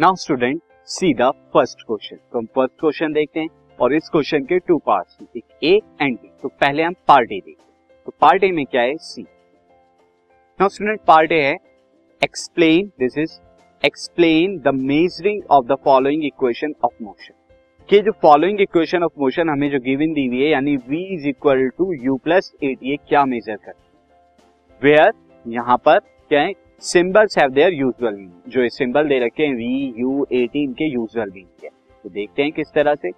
Now student see the first question तो हम first question देखते हैं और इस क्वेश्चन के टू पार्ट्स हैं एक ए एंड बी तो पहले हम पार्ट ए देखते हैं। तो पार्ट ए में क्या है? See now student part A है। Explain this is explain the measuring of the following equation of motion कि जो फॉलोइंग इक्वेशन ऑफ़ मोशन हमें जो गिवन दी हुई है, यानी v is equal to u plus at ये क्या मेजर कर वेयर यहाँ पर क्या है? Symbols have their usual meaning जो सिंबल दे रखे हैं वी यू एटी इनके यूजुअल मीनिंग है तो देखते हैं किस तरह से।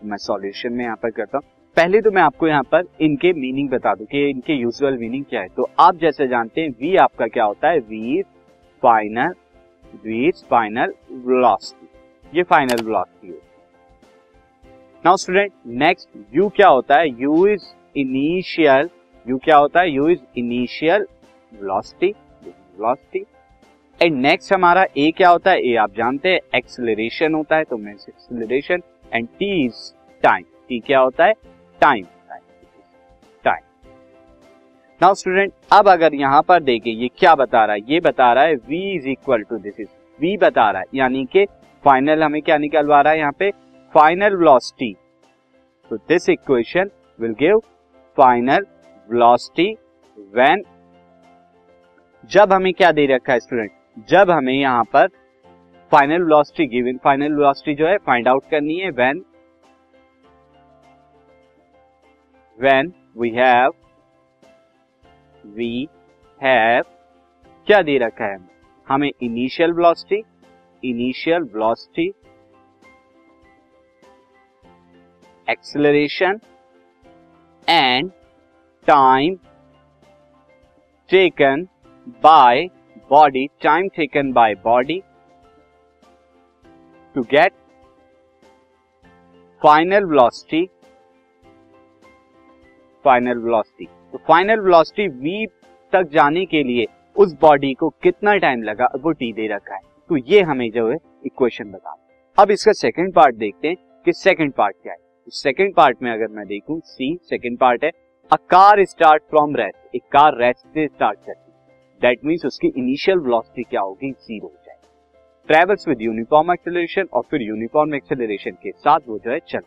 मैं सॉल्यूशन में यहाँ पर करता हूँ। पहले तो मैं आपको यहाँ पर इनके मीनिंग बता दूँ कि इनके यूजुअल मीनिंग क्या है। तो आप जैसे जानते हैं वी आपका क्या होता है? V final v final velocity ये फाइनल वेलोसिटी है। नाउ स्टूडेंट नेक्स्ट यू क्या होता है? यू इज़ इनिशियल यू क्या होता है? U is initial velocity velocity and next हमारा ए क्या होता है? ए आप जानते हैं एक्सेलरेशन होता है तो acceleration and t is time t क्या होता है? टाइम टाइम नाउ स्टूडेंट अब अगर यहाँ पर देखें, ये क्या बता रहा है? ये बता रहा है v is equal to this is v बता रहा है, यानी कि फाइनल हमें क्या निकलवा रहा है यहाँ पे? फाइनल वेलोसिटी तो this equation will give final velocity when जब हमें क्या दे रखा है स्टूडेंट जब हमें यहाँ पर final velocity given final velocity जो है फाइंड आउट करनी है when when we have we have क्या दे रखा है? हमें initial velocity initial velocity acceleration and time taken by body time taken by body to get final velocity final velocity तो फाइनल वेलोसिटी v तक जाने के लिए उस बॉडी को कितना टाइम लगा? वो टी दे रखा है। तो ये हमें जो है इक्वेशन बता अब इसका सेकंड पार्ट देखते हैं कि सेकंड पार्ट क्या है। तो सेकंड पार्ट में अगर मैं देखूँ सी सेकंड पार्ट है। A car start from rest एक कार रेस्ट से स्टार्ट करती दैट मींस उसकी इनिशियल वेलोसिटी क्या होगी? ज़ीरो हो जाएगी। ट्रेवल्स विद यूनिफॉर्म एक्सेलरेशन और फिर यूनिफॉर्म एक्सेलरेशन के साथ वो जो है चल।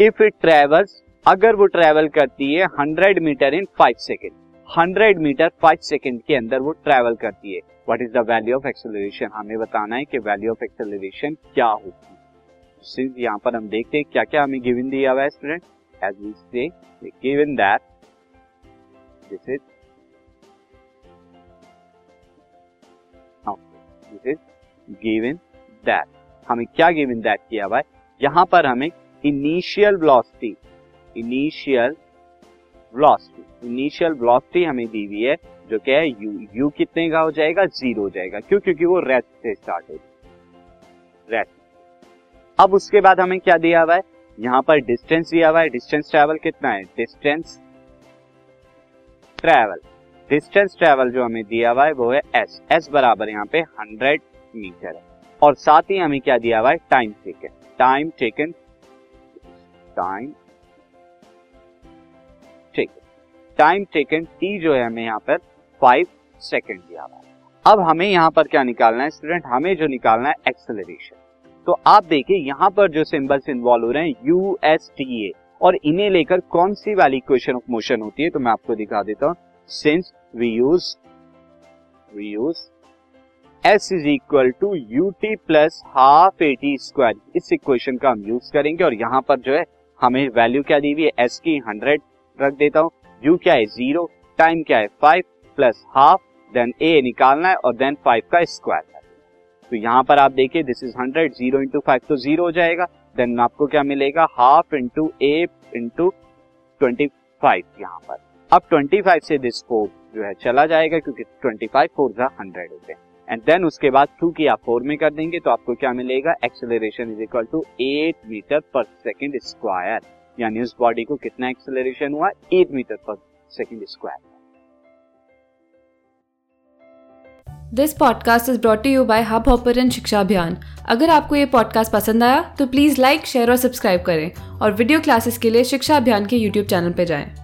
इफ़ इट ट्रेवल्स अगर वो ट्रेवल करती है 100 metre in 5 second 100 metre 5 second के अंदर वो ट्रेवल करती है। What is the value of acceleration हमें बताना है कि वैल्यू ऑफ़ एक्सेलरेशन क्या होगी। सिंस यहाँ पर हम देखते हैं क्या क्या हमें गिवन दिया हुआ है स्टूडेंट एज वी से given that this is this is given that हमें क्या गिवन दैट किया है? यहाँ पर हमें initial velocity initial velocity initial velocity हमें दी हुई है, जो क्या है यू यू कितने का हो जाएगा? ज़ीरो हो जाएगा। क्यों? क्योंकि वो रेस्ट से स्टार्ट हो रेस्ट अब उसके बाद हमें क्या दिया हुआ है? यहाँ पर डिस्टेंस दिया हुआ है। डिस्टेंस ट्रेवल कितना है? डिस्टेंस ट्रेवल डिस्टेंस ट्रेवल जो हमें दिया हुआ है, वो है एस एस बराबर यहाँ पे हंड्रेड मीटर है। और साथ ही हमें क्या दिया हुआ है? Time taken time taken time time taken T जो है हमें यहाँ पर फाइव सेकेंड दिया हुआ है। अब हमें यहाँ पर क्या निकालना है स्टूडेंट हमें जो निकालना है एक्सेलरेशन तो आप देखिए, यहाँ पर जो सिंबल्स इन्वॉल्व हो रहे हैं यू एस टी ए और इन्हें लेकर कौन सी वाली इक्वेशन ऑफ़ मोशन होती है तो मैं आपको दिखा देता हूँ। Since we use we use S is equal to U T plus half A T square इस इक्वेशन का हम यूज़ करेंगे और यहाँ पर जो है, हमें वैल्यू क्या दी हुई है? एस की हंड्रेड रख देता हूँ। यू क्या है? ज़ीरो टाइम क्या है? Five plus half then A निकालना है और देन फाइव का स्क्वायर तो यहाँ पर आप देखिए this is hundred zero into five तो ज़ीरो हो जाएगा। देन आपको क्या मिलेगा? Half into A into twenty five यहाँ पर। अब ट्वेंटी फाइव से दिस फोर जो है चला जाएगा क्योंकि ट्वेंटी फाइव फोर जा हंड्रेड होते हैं एंड देन उसके बाद टू की आप फोर में कर देंगे तो आपको क्या मिलेगा? Acceleration is equal to eight metre per second square यानी उस बॉडी को कितना एक्सेलरेशन हुआ? Eight metre per second square this podcast is brought you by Hubhopper Shiksha Abhiyan अगर आपको ये पॉडकास्ट पसंद आया तो प्लीज़ लाइक शेयर और सब्सक्राइब करें। और वीडियो क्लासेस के लिए शिक्षा अभियान के यूट्यूब चैनल पर जाएँ।